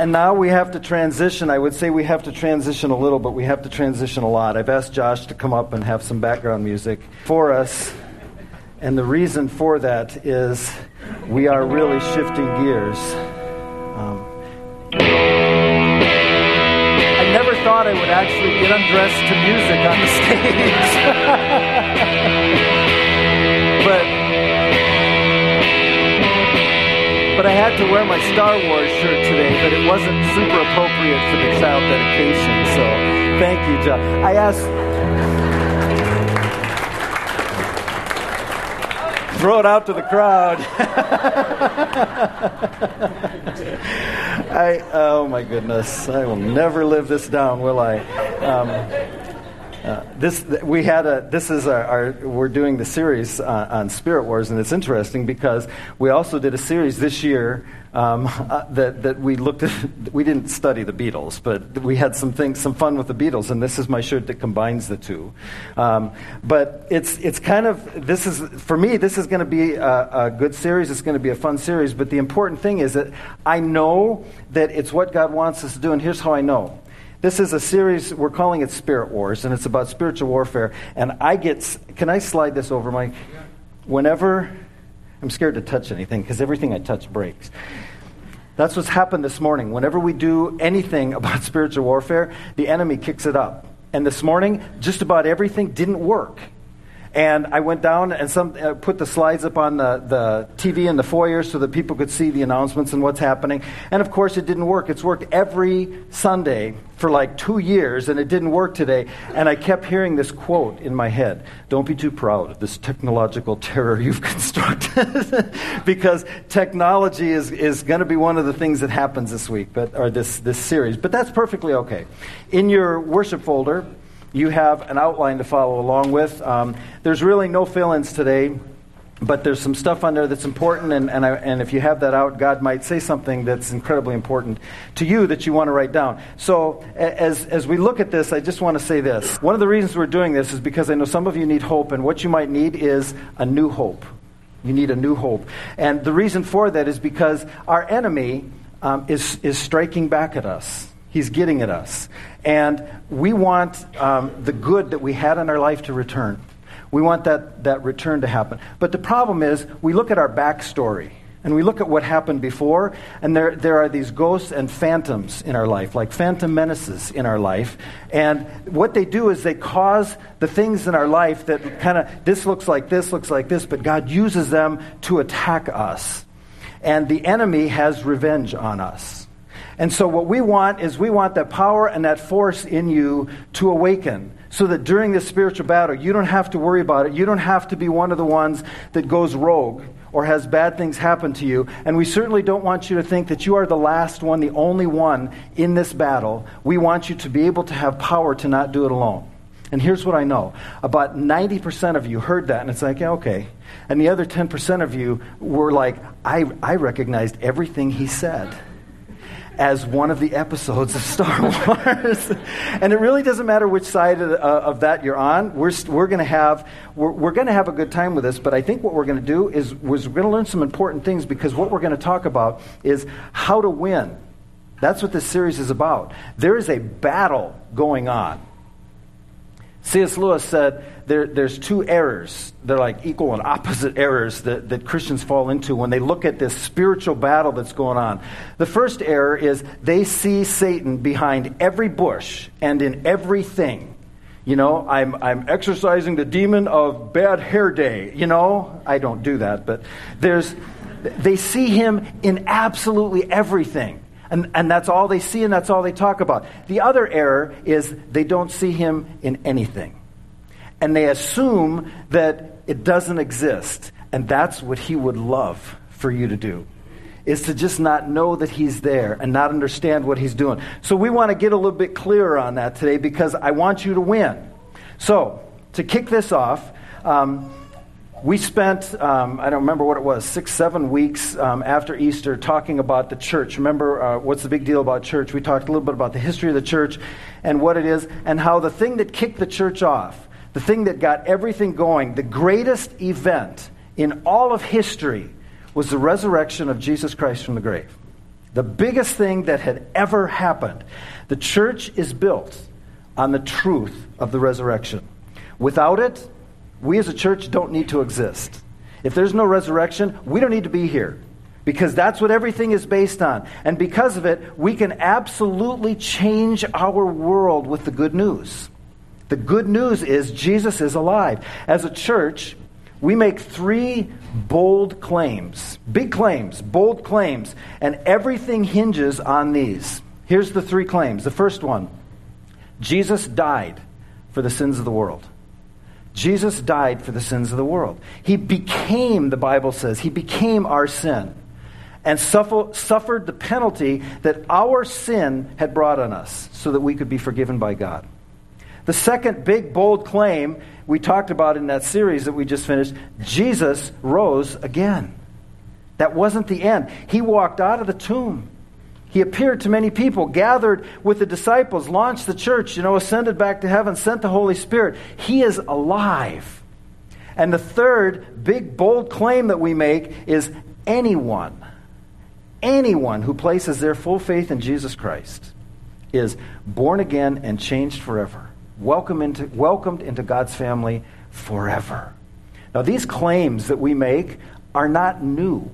And now we have to transition. I would say we have to transition a little, but we have to transition a lot. I've asked Josh to come up and have some background music for us. And the reason for that is we are really shifting gears. Um, I never thought I would actually get undressed to music on the stage. but I had to wear my Star Wars shirt today, but it wasn't super appropriate for the child dedication. So thank you, John. I asked. Throw it out to the crowd. I, oh my goodness, I will never live this down, will I? Um, uh, this we had a this is our, our we're doing the series uh, on Spirit Wars, and it's interesting because we also did a series this year um, uh, that that we looked at. We didn't study the Beatles, but we had some things, some fun with the Beatles, and this is my shirt that combines the two. Um, but it's it's kind of this is for me. This is going to be a, a good series. It's going to be a fun series. But the important thing is that I know that it's what God wants us to do, and here's how I know. This is a series, we're calling it Spirit Wars, and it's about spiritual warfare. And I get, can I slide this over, Mike? Whenever, I'm scared to touch anything because everything I touch breaks. That's what's happened this morning. Whenever we do anything about spiritual warfare, the enemy kicks it up. And this morning, just about everything didn't work. And I went down and some, uh, put the slides up on the, the TV in the foyer so that people could see the announcements and what's happening. And of course, it didn't work. It's worked every Sunday for like two years, and it didn't work today. And I kept hearing this quote in my head Don't be too proud of this technological terror you've constructed. because technology is, is going to be one of the things that happens this week, but, or this, this series. But that's perfectly okay. In your worship folder, you have an outline to follow along with. Um, there's really no fill ins today, but there's some stuff on there that's important, and, and, I, and if you have that out, God might say something that's incredibly important to you that you want to write down. So, as, as we look at this, I just want to say this. One of the reasons we're doing this is because I know some of you need hope, and what you might need is a new hope. You need a new hope. And the reason for that is because our enemy um, is, is striking back at us. He's getting at us. And we want um, the good that we had in our life to return. We want that, that return to happen. But the problem is, we look at our backstory and we look at what happened before, and there, there are these ghosts and phantoms in our life, like phantom menaces in our life. And what they do is they cause the things in our life that kind of, this looks like this, looks like this, but God uses them to attack us. And the enemy has revenge on us. And so, what we want is we want that power and that force in you to awaken so that during this spiritual battle, you don't have to worry about it. You don't have to be one of the ones that goes rogue or has bad things happen to you. And we certainly don't want you to think that you are the last one, the only one in this battle. We want you to be able to have power to not do it alone. And here's what I know about 90% of you heard that, and it's like, yeah, okay. And the other 10% of you were like, I, I recognized everything he said as one of the episodes of Star Wars. and it really doesn't matter which side of, uh, of that you're on. We're, we're going to have we're, we're going to have a good time with this. But I think what we're going to do is we're going to learn some important things because what we're going to talk about is how to win. That's what this series is about. There is a battle going on. C.S. Lewis said there, there's two errors. They're like equal and opposite errors that, that Christians fall into when they look at this spiritual battle that's going on. The first error is they see Satan behind every bush and in everything. You know, I'm, I'm exercising the demon of bad hair day. You know, I don't do that, but there's, they see him in absolutely everything. And, and that's all they see and that's all they talk about. The other error is they don't see him in anything. And they assume that it doesn't exist. And that's what he would love for you to do. Is to just not know that he's there and not understand what he's doing. So we want to get a little bit clearer on that today because I want you to win. So, to kick this off, um, we spent, um, I don't remember what it was, six, seven weeks um, after Easter talking about the church. Remember, uh, what's the big deal about church? We talked a little bit about the history of the church and what it is, and how the thing that kicked the church off, the thing that got everything going, the greatest event in all of history was the resurrection of Jesus Christ from the grave. The biggest thing that had ever happened. The church is built on the truth of the resurrection. Without it, we as a church don't need to exist. If there's no resurrection, we don't need to be here because that's what everything is based on. And because of it, we can absolutely change our world with the good news. The good news is Jesus is alive. As a church, we make three bold claims, big claims, bold claims, and everything hinges on these. Here's the three claims. The first one Jesus died for the sins of the world. Jesus died for the sins of the world. He became, the Bible says, he became our sin and suffer, suffered the penalty that our sin had brought on us so that we could be forgiven by God. The second big, bold claim we talked about in that series that we just finished Jesus rose again. That wasn't the end. He walked out of the tomb. He appeared to many people, gathered with the disciples, launched the church, you know, ascended back to heaven, sent the Holy Spirit. He is alive. And the third big, bold claim that we make is anyone, anyone who places their full faith in Jesus Christ is born again and changed forever, welcome into, welcomed into God's family forever. Now, these claims that we make are not new.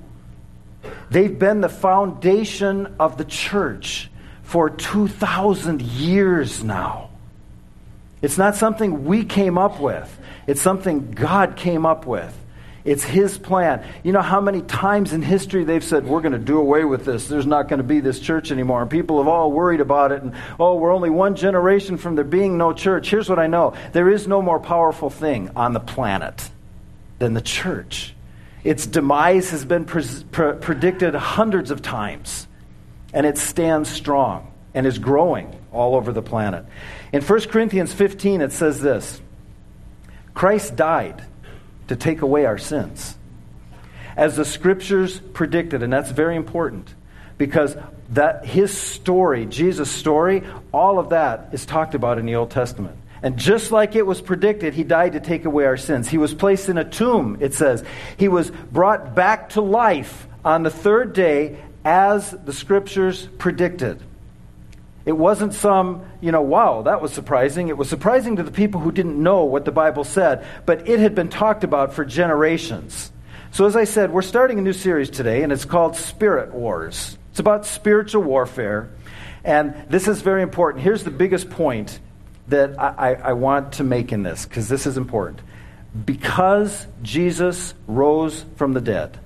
They've been the foundation of the church for 2,000 years now. It's not something we came up with, it's something God came up with. It's His plan. You know how many times in history they've said, We're going to do away with this. There's not going to be this church anymore. And people have all worried about it. And, oh, we're only one generation from there being no church. Here's what I know there is no more powerful thing on the planet than the church. Its demise has been pre- pre- predicted hundreds of times, and it stands strong and is growing all over the planet. In 1 Corinthians 15, it says this Christ died to take away our sins. As the scriptures predicted, and that's very important because that his story, Jesus' story, all of that is talked about in the Old Testament. And just like it was predicted, he died to take away our sins. He was placed in a tomb, it says. He was brought back to life on the third day as the scriptures predicted. It wasn't some, you know, wow, that was surprising. It was surprising to the people who didn't know what the Bible said, but it had been talked about for generations. So, as I said, we're starting a new series today, and it's called Spirit Wars. It's about spiritual warfare, and this is very important. Here's the biggest point that I, I want to make in this, because this is important. Because Jesus rose from the dead,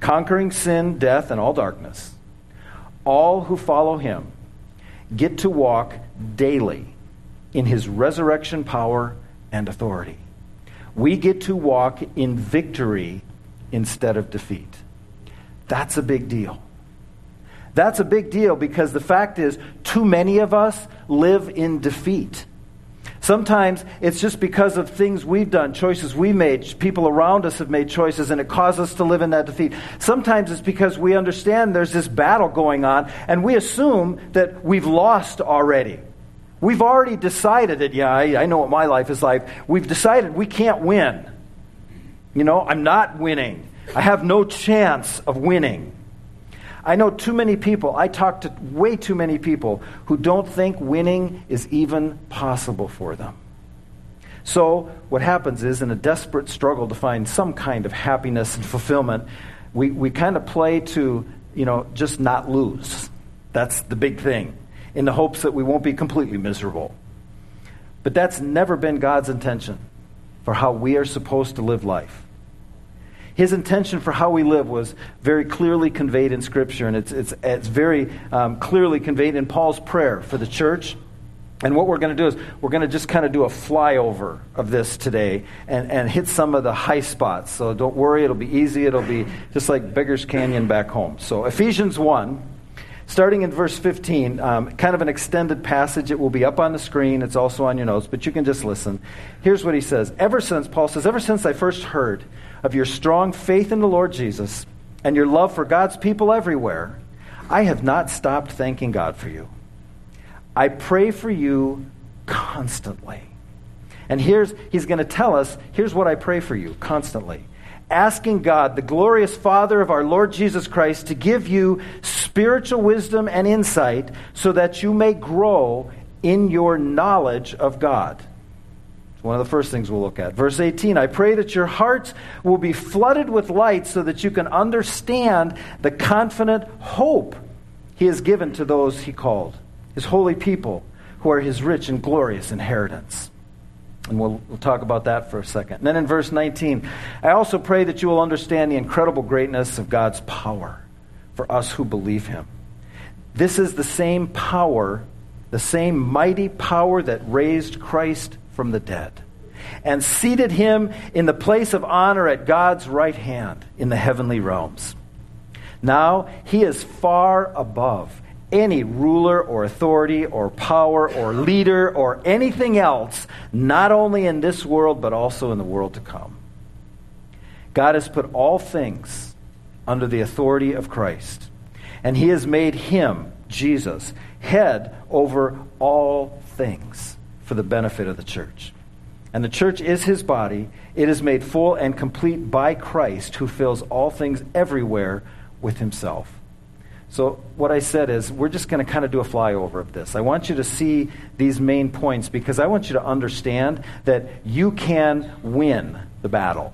conquering sin, death, and all darkness, all who follow him get to walk daily in his resurrection power and authority. We get to walk in victory instead of defeat. That's a big deal. That's a big deal because the fact is, too many of us live in defeat. Sometimes it's just because of things we've done, choices we made, people around us have made choices, and it causes us to live in that defeat. Sometimes it's because we understand there's this battle going on, and we assume that we've lost already. We've already decided that, yeah, I, I know what my life is like. We've decided we can't win. You know, I'm not winning. I have no chance of winning. I know too many people, I talk to way too many people who don't think winning is even possible for them. So, what happens is, in a desperate struggle to find some kind of happiness and fulfillment, we, we kind of play to, you know, just not lose. That's the big thing, in the hopes that we won't be completely miserable. But that's never been God's intention for how we are supposed to live life. His intention for how we live was very clearly conveyed in Scripture, and it's, it's, it's very um, clearly conveyed in Paul's prayer for the church. And what we're going to do is we're going to just kind of do a flyover of this today and, and hit some of the high spots. So don't worry, it'll be easy. It'll be just like Beggar's Canyon back home. So, Ephesians 1, starting in verse 15, um, kind of an extended passage. It will be up on the screen. It's also on your notes, but you can just listen. Here's what he says Ever since, Paul says, ever since I first heard of your strong faith in the Lord Jesus and your love for God's people everywhere, I have not stopped thanking God for you. I pray for you constantly. And here's, he's going to tell us here's what I pray for you constantly. asking God, the glorious Father of our Lord Jesus Christ, to give you spiritual wisdom and insight so that you may grow in your knowledge of God. One of the first things we'll look at. Verse 18 I pray that your hearts will be flooded with light so that you can understand the confident hope he has given to those he called, his holy people, who are his rich and glorious inheritance. And we'll, we'll, talk about that for a second. And then in verse 19, I also pray that you will understand the incredible greatness of God's power for us who believe him. This is the same power, the same mighty power that raised Christ from the dead and seated him in the place of honor at God's right hand in the heavenly realms. Now he is far above any ruler or authority or power or leader or anything else, not only in this world, but also in the world to come. God has put all things under the authority of Christ, and He has made Him, Jesus, head over all things for the benefit of the church. And the church is His body. It is made full and complete by Christ, who fills all things everywhere with Himself. So, what I said is, we're just going to kind of do a flyover of this. I want you to see these main points because I want you to understand that you can win the battle.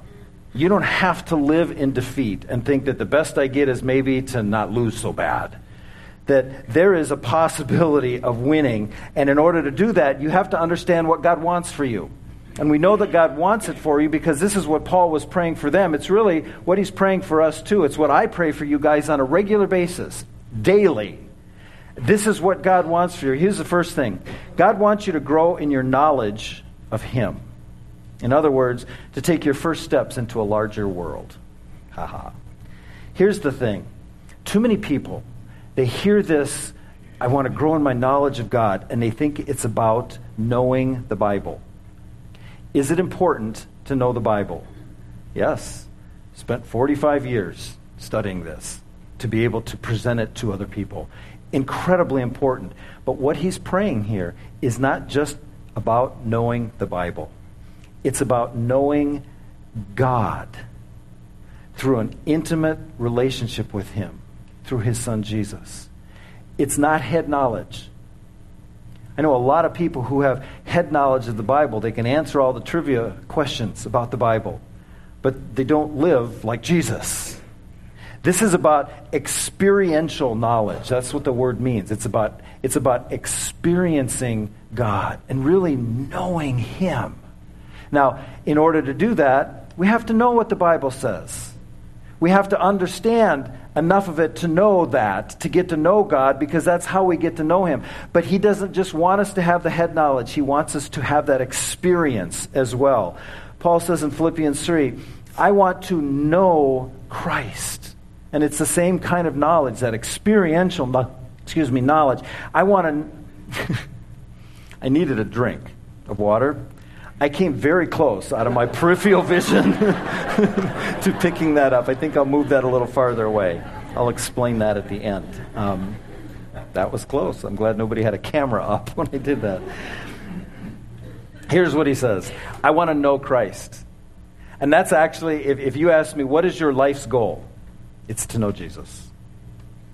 You don't have to live in defeat and think that the best I get is maybe to not lose so bad. That there is a possibility of winning. And in order to do that, you have to understand what God wants for you. And we know that God wants it for you because this is what Paul was praying for them. It's really what he's praying for us too. It's what I pray for you guys on a regular basis, daily. This is what God wants for you. Here's the first thing God wants you to grow in your knowledge of Him. In other words, to take your first steps into a larger world. Haha. Here's the thing too many people, they hear this, I want to grow in my knowledge of God, and they think it's about knowing the Bible. Is it important to know the Bible? Yes. Spent 45 years studying this to be able to present it to other people. Incredibly important. But what he's praying here is not just about knowing the Bible, it's about knowing God through an intimate relationship with Him, through His Son Jesus. It's not head knowledge. I know a lot of people who have head knowledge of the Bible. They can answer all the trivia questions about the Bible, but they don't live like Jesus. This is about experiential knowledge. That's what the word means. It's about, it's about experiencing God and really knowing Him. Now, in order to do that, we have to know what the Bible says. We have to understand enough of it to know that, to get to know God, because that's how we get to know Him. But He doesn't just want us to have the head knowledge, He wants us to have that experience as well. Paul says in Philippians 3, I want to know Christ. And it's the same kind of knowledge, that experiential, excuse me, knowledge. I want to, I needed a drink of water. I came very close out of my peripheral vision to picking that up. I think I'll move that a little farther away. I'll explain that at the end. Um, that was close. I'm glad nobody had a camera up when I did that. Here's what he says I want to know Christ. And that's actually, if, if you ask me, what is your life's goal? It's to know Jesus.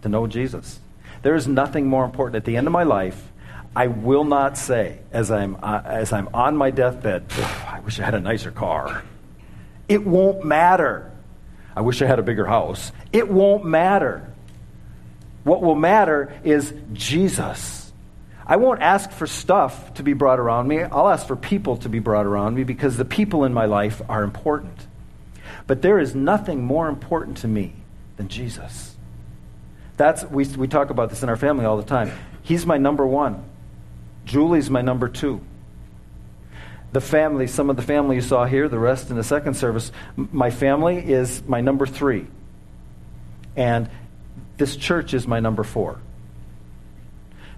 To know Jesus. There is nothing more important at the end of my life I will not say, as I'm, uh, as I'm on my deathbed, I wish I had a nicer car. It won't matter. I wish I had a bigger house. It won't matter. What will matter is Jesus. I won't ask for stuff to be brought around me. I'll ask for people to be brought around me because the people in my life are important. But there is nothing more important to me than Jesus. That's, we, we talk about this in our family all the time. He's my number one. Julie's my number two. The family, some of the family you saw here, the rest in the second service, my family is my number three. And this church is my number four.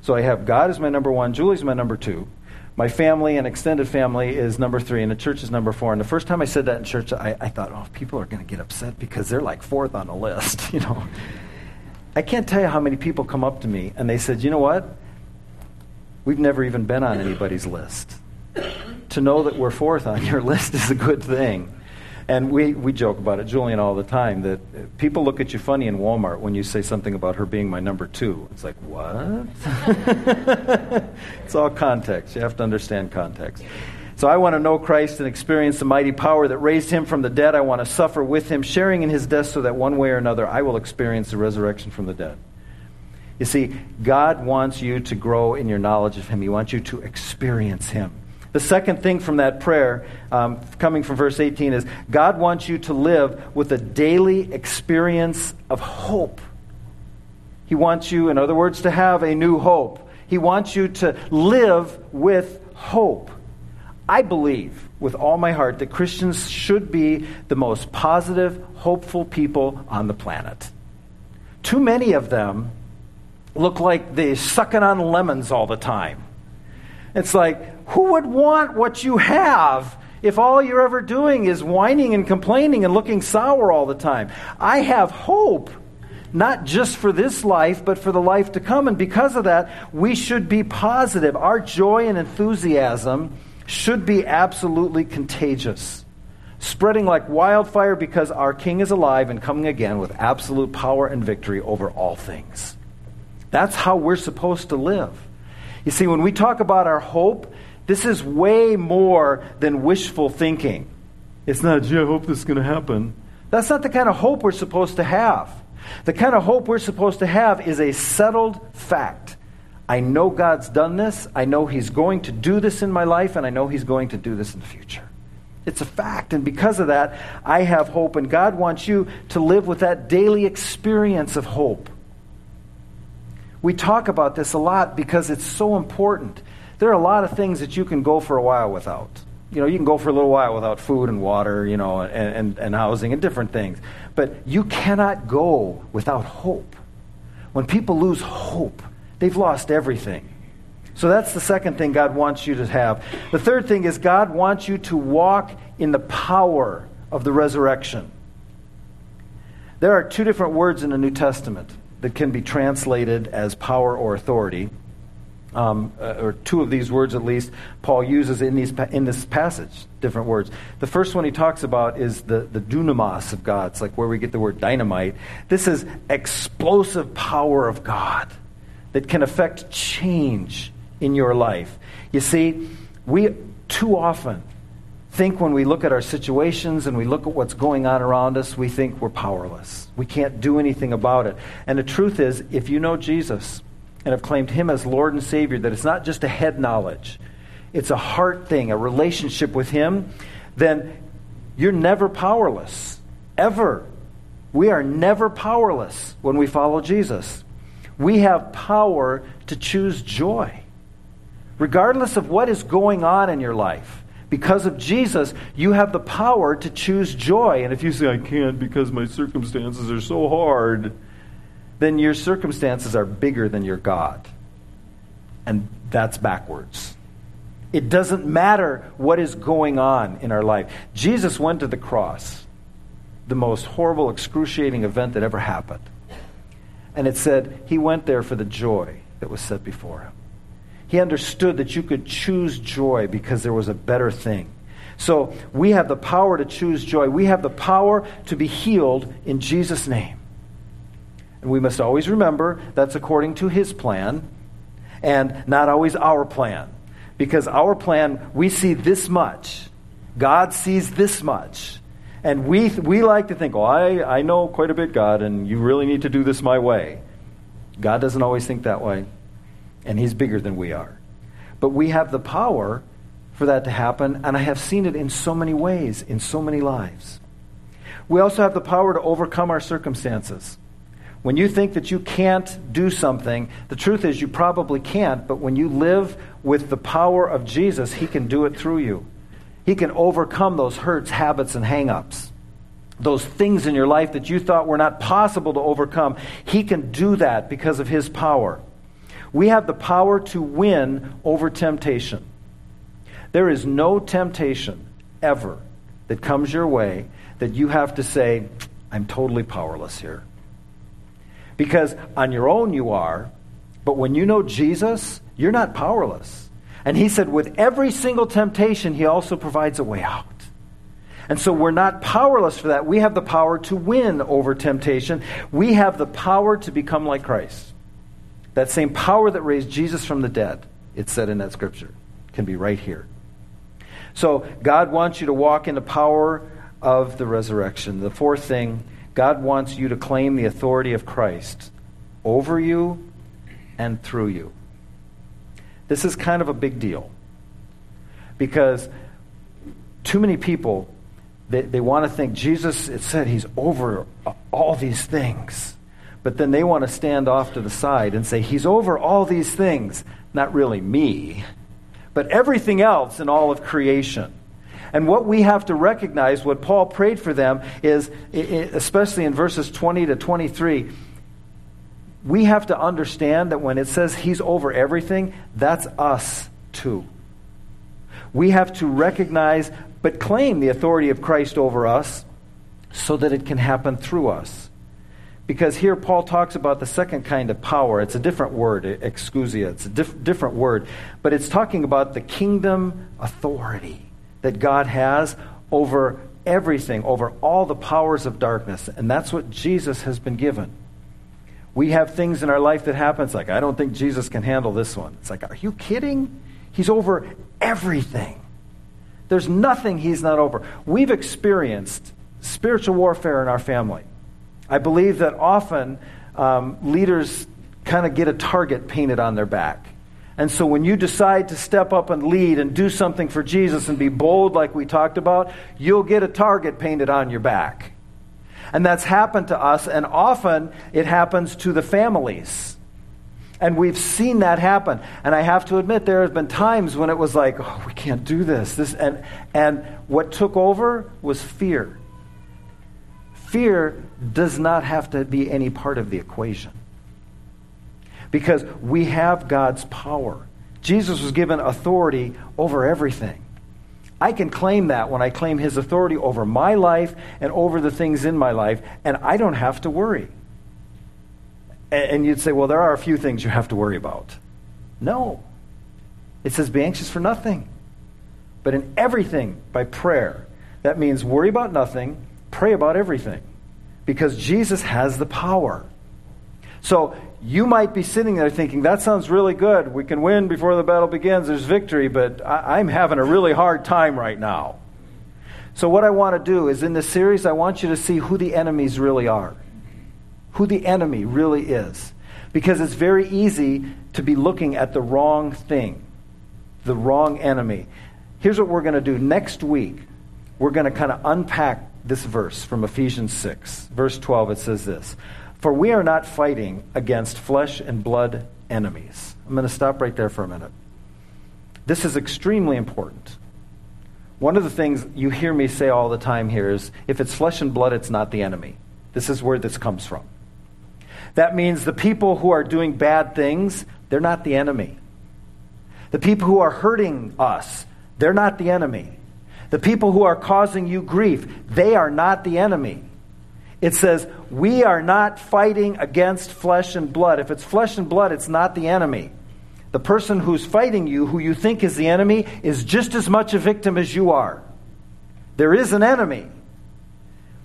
So I have God as my number one, Julie's my number two. My family and extended family is number three, and the church is number four. And the first time I said that in church, I, I thought, oh, people are going to get upset because they're like fourth on the list, you know. I can't tell you how many people come up to me and they said, you know what? We've never even been on anybody's list. to know that we're fourth on your list is a good thing. And we, we joke about it, Julian, all the time, that people look at you funny in Walmart when you say something about her being my number two. It's like, what? it's all context. You have to understand context. So I want to know Christ and experience the mighty power that raised him from the dead. I want to suffer with him, sharing in his death, so that one way or another I will experience the resurrection from the dead. You see, God wants you to grow in your knowledge of him, He wants you to experience him. The second thing from that prayer, um, coming from verse 18, is God wants you to live with a daily experience of hope. He wants you, in other words, to have a new hope. He wants you to live with hope. I believe with all my heart that Christians should be the most positive, hopeful people on the planet. Too many of them look like they're sucking on lemons all the time. It's like, who would want what you have if all you're ever doing is whining and complaining and looking sour all the time? I have hope, not just for this life, but for the life to come. And because of that, we should be positive. Our joy and enthusiasm should be absolutely contagious, spreading like wildfire because our King is alive and coming again with absolute power and victory over all things. That's how we're supposed to live. You see, when we talk about our hope, this is way more than wishful thinking. It's not, gee, I hope this is going to happen. That's not the kind of hope we're supposed to have. The kind of hope we're supposed to have is a settled fact. I know God's done this. I know He's going to do this in my life, and I know He's going to do this in the future. It's a fact. And because of that, I have hope. And God wants you to live with that daily experience of hope. We talk about this a lot because it's so important. There are a lot of things that you can go for a while without. You know, you can go for a little while without food and water, you know, and, and, and housing and different things. But you cannot go without hope. When people lose hope, they've lost everything. So that's the second thing God wants you to have. The third thing is God wants you to walk in the power of the resurrection. There are two different words in the New Testament that can be translated as power or authority um, uh, or two of these words at least, Paul uses in, these, in this passage, different words. The first one he talks about is the, the dunamis of God. It's like where we get the word dynamite. This is explosive power of God that can affect change in your life. You see, we too often think when we look at our situations and we look at what's going on around us, we think we're powerless. We can't do anything about it. And the truth is, if you know Jesus, and have claimed Him as Lord and Savior, that it's not just a head knowledge, it's a heart thing, a relationship with Him, then you're never powerless. Ever. We are never powerless when we follow Jesus. We have power to choose joy. Regardless of what is going on in your life, because of Jesus, you have the power to choose joy. And if you say, I can't because my circumstances are so hard, then your circumstances are bigger than your God. And that's backwards. It doesn't matter what is going on in our life. Jesus went to the cross, the most horrible, excruciating event that ever happened. And it said he went there for the joy that was set before him. He understood that you could choose joy because there was a better thing. So we have the power to choose joy. We have the power to be healed in Jesus' name. And we must always remember that's according to his plan and not always our plan. Because our plan, we see this much. God sees this much. And we, we like to think, oh, I, I know quite a bit, God, and you really need to do this my way. God doesn't always think that way, and He's bigger than we are. But we have the power for that to happen, and I have seen it in so many ways, in so many lives. We also have the power to overcome our circumstances. When you think that you can't do something, the truth is you probably can't, but when you live with the power of Jesus, He can do it through you. He can overcome those hurts, habits, and hang ups. Those things in your life that you thought were not possible to overcome, He can do that because of His power. We have the power to win over temptation. There is no temptation ever that comes your way that you have to say, I'm totally powerless here. Because on your own you are, but when you know Jesus, you're not powerless. And he said, with every single temptation, he also provides a way out. And so we're not powerless for that. We have the power to win over temptation. We have the power to become like Christ. That same power that raised Jesus from the dead, it said in that scripture, can be right here. So God wants you to walk in the power of the resurrection. The fourth thing, God wants you to claim the authority of Christ over you and through you. This is kind of a big deal because too many people they, they want to think Jesus, it said he's over all these things. But then they want to stand off to the side and say, He's over all these things. Not really me, but everything else in all of creation. And what we have to recognize, what Paul prayed for them, is, especially in verses 20 to 23, we have to understand that when it says He's over everything, that's us too. We have to recognize but claim the authority of Christ over us so that it can happen through us. Because here Paul talks about the second kind of power. It's a different word, exousia. It's a diff- different word. But it's talking about the kingdom authority that God has over everything, over all the powers of darkness. And that's what Jesus has been given. We have things in our life that happens like, I don't think Jesus can handle this one. It's like, are you kidding? He's over everything. There's nothing he's not over. We've experienced spiritual warfare in our family. I believe that often um, leaders kind of get a target painted on their back. And so when you decide to step up and lead and do something for Jesus and be bold, like we talked about, you'll get a target painted on your back. And that's happened to us, and often it happens to the families. And we've seen that happen. And I have to admit, there have been times when it was like, oh, we can't do this. this and, and what took over was fear. Fear does not have to be any part of the equation. Because we have God's power. Jesus was given authority over everything. I can claim that when I claim his authority over my life and over the things in my life, and I don't have to worry. And you'd say, well, there are a few things you have to worry about. No. It says, be anxious for nothing, but in everything by prayer. That means worry about nothing, pray about everything, because Jesus has the power. So you might be sitting there thinking, that sounds really good. We can win before the battle begins. There's victory, but I- am having a really hard time right now. So, what I want to do is in this series, I want you to see who the enemies really are who the enemy really is. Because it's very easy to be looking at the wrong thing, the wrong enemy. Here's what we're going to do. Next week, we're going to kind of unpack this verse from Ephesians 6. Verse 12, it says this For we are not fighting against flesh and blood enemies. I'm going to stop right there for a minute. This is extremely important. One of the things you hear me say all the time here is if it's flesh and blood, it's not the enemy. This is where this comes from. That means the people who are doing bad things, they're not the enemy. The people who are hurting us, they're not the enemy. The people who are causing you grief, they are not the enemy. It says, We are not fighting against flesh and blood. If it's flesh and blood, it's not the enemy. The person who's fighting you, who you think is the enemy, is just as much a victim as you are. There is an enemy.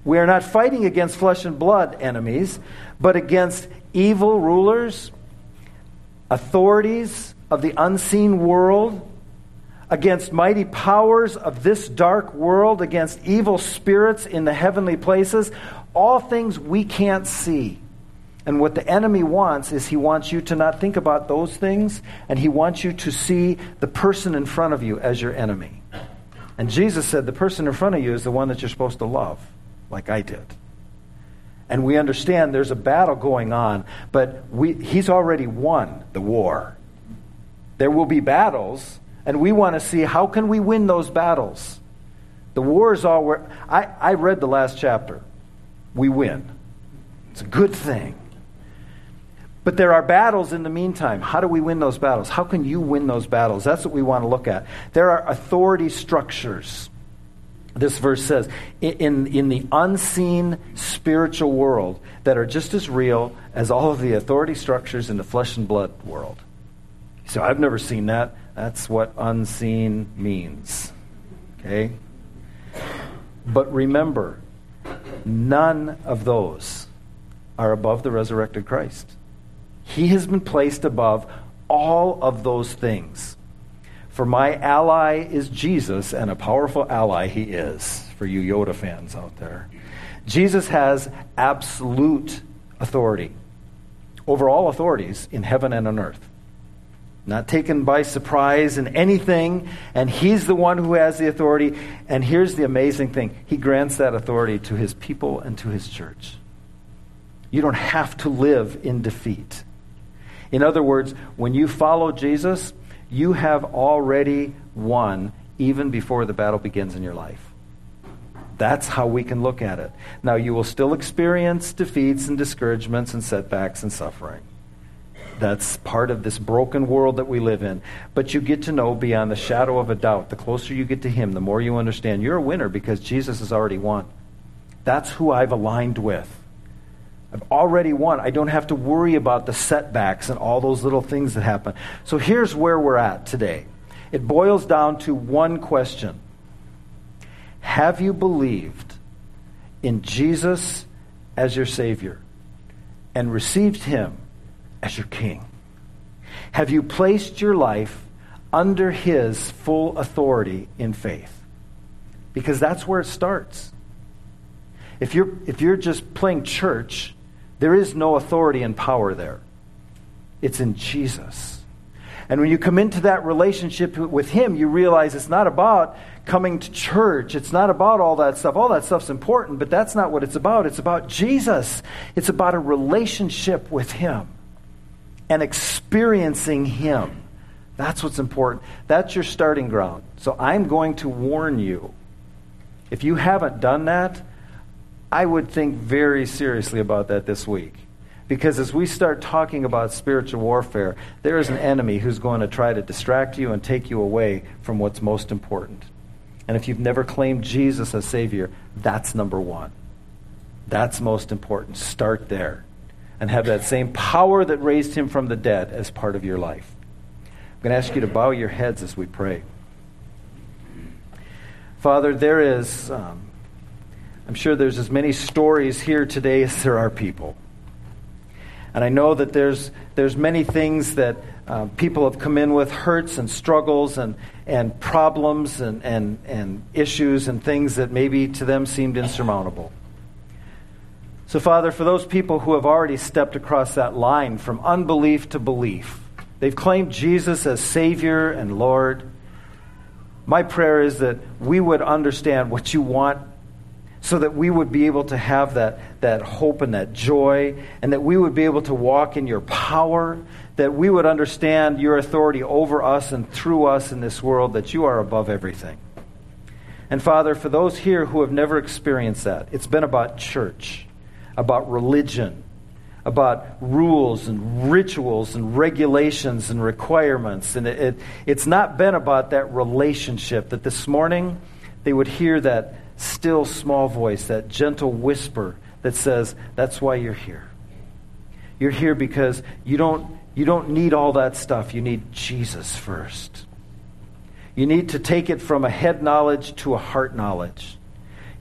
We are not fighting against flesh and blood enemies, but against evil rulers, authorities of the unseen world, against mighty powers of this dark world, against evil spirits in the heavenly places, all things we can't see. And what the enemy wants is he wants you to not think about those things, and he wants you to see the person in front of you as your enemy. And Jesus said the person in front of you is the one that you're supposed to love like I did. And we understand there's a battle going on, but we, he's already won the war. There will be battles, and we want to see how can we win those battles. The war is all where I, I read the last chapter. We win. It's a good thing. But there are battles in the meantime. How do we win those battles? How can you win those battles? That's what we want to look at. There are authority structures this verse says, in, in the unseen spiritual world that are just as real as all of the authority structures in the flesh and blood world. So I've never seen that. That's what unseen means. Okay? But remember, none of those are above the resurrected Christ. He has been placed above all of those things. For my ally is Jesus, and a powerful ally he is, for you Yoda fans out there. Jesus has absolute authority over all authorities in heaven and on earth. Not taken by surprise in anything, and he's the one who has the authority. And here's the amazing thing he grants that authority to his people and to his church. You don't have to live in defeat. In other words, when you follow Jesus, you have already won even before the battle begins in your life. That's how we can look at it. Now, you will still experience defeats and discouragements and setbacks and suffering. That's part of this broken world that we live in. But you get to know beyond the shadow of a doubt. The closer you get to Him, the more you understand you're a winner because Jesus has already won. That's who I've aligned with. I've already won. I don't have to worry about the setbacks and all those little things that happen. So here's where we're at today. It boils down to one question Have you believed in Jesus as your Savior and received Him as your King? Have you placed your life under His full authority in faith? Because that's where it starts. If you're, if you're just playing church, there is no authority and power there. It's in Jesus. And when you come into that relationship with Him, you realize it's not about coming to church. It's not about all that stuff. All that stuff's important, but that's not what it's about. It's about Jesus. It's about a relationship with Him and experiencing Him. That's what's important. That's your starting ground. So I'm going to warn you. If you haven't done that, I would think very seriously about that this week. Because as we start talking about spiritual warfare, there is an enemy who's going to try to distract you and take you away from what's most important. And if you've never claimed Jesus as Savior, that's number one. That's most important. Start there and have that same power that raised him from the dead as part of your life. I'm going to ask you to bow your heads as we pray. Father, there is. Um, I'm sure there's as many stories here today as there are people. And I know that there's, there's many things that uh, people have come in with hurts and struggles and, and problems and, and, and issues and things that maybe to them seemed insurmountable. So, Father, for those people who have already stepped across that line from unbelief to belief, they've claimed Jesus as Savior and Lord. My prayer is that we would understand what you want so that we would be able to have that, that hope and that joy, and that we would be able to walk in your power, that we would understand your authority over us and through us in this world, that you are above everything. And Father, for those here who have never experienced that, it's been about church, about religion, about rules and rituals and regulations and requirements. And it, it, it's not been about that relationship that this morning they would hear that still small voice, that gentle whisper that says, That's why you're here. You're here because you don't, you don't need all that stuff. You need Jesus first. You need to take it from a head knowledge to a heart knowledge.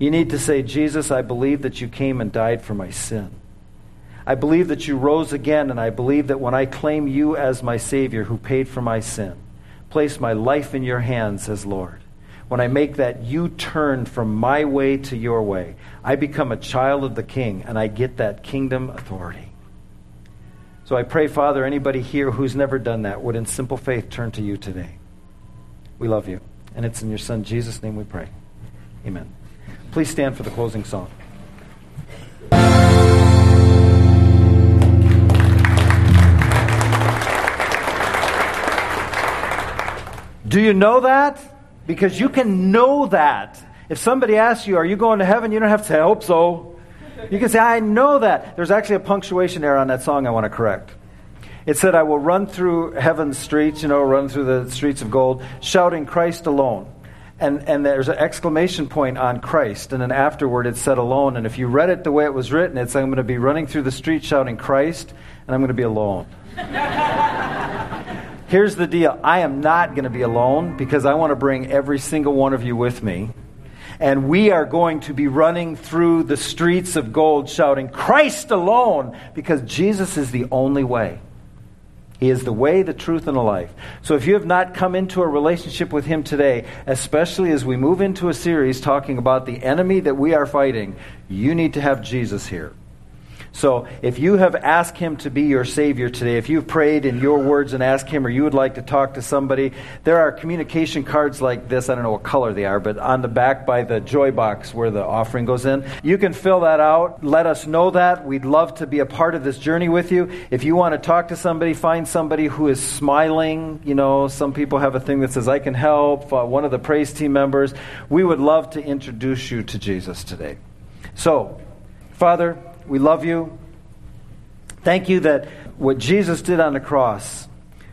You need to say, Jesus, I believe that you came and died for my sin. I believe that you rose again, and I believe that when I claim you as my Savior who paid for my sin, place my life in your hands as Lord when I make that you turn from my way to your way, I become a child of the King and I get that kingdom authority. So I pray, Father, anybody here who's never done that would, in simple faith, turn to you today. We love you. And it's in your Son, Jesus' name, we pray. Amen. Please stand for the closing song. Do you know that? Because you can know that. If somebody asks you, Are you going to heaven? You don't have to say, I hope so. You can say, I know that. There's actually a punctuation error on that song I want to correct. It said, I will run through heaven's streets, you know, run through the streets of gold, shouting Christ alone. And, and there's an exclamation point on Christ, and then afterward it said alone. And if you read it the way it was written, it's I'm going to be running through the street shouting Christ, and I'm going to be alone. Here's the deal I am not going to be alone because I want to bring every single one of you with me. And we are going to be running through the streets of gold shouting, Christ alone, because Jesus is the only way. He is the way, the truth, and the life. So if you have not come into a relationship with Him today, especially as we move into a series talking about the enemy that we are fighting, you need to have Jesus here. So if you have asked Him to be your Savior today, if you've prayed in your words and asked Him, or you would like to talk to somebody, there are communication cards like this. I don't know what color they are, but on the back by the joy box where the offering goes in. You can fill that out. Let us know that. We'd love to be a part of this journey with you. If you want to talk to somebody, find somebody who is smiling. You know, some people have a thing that says, I can help. Uh, one of the praise team members. We would love to introduce you to Jesus today. So, Father, we love you. Thank you that what Jesus did on the cross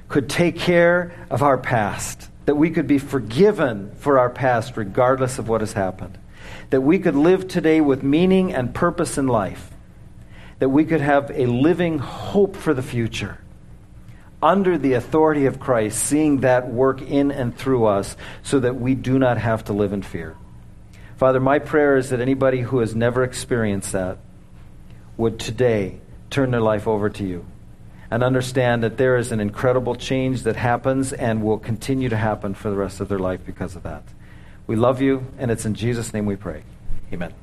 could take care of our past, that we could be forgiven for our past regardless of what has happened, that we could live today with meaning and purpose in life, that we could have a living hope for the future under the authority of Christ, seeing that work in and through us so that we do not have to live in fear. Father, my prayer is that anybody who has never experienced that would today turn their life over to you and understand that there is an incredible change that happens and will continue to happen for the rest of their life because of that. We love you, and it's in Jesus' name we pray. Amen.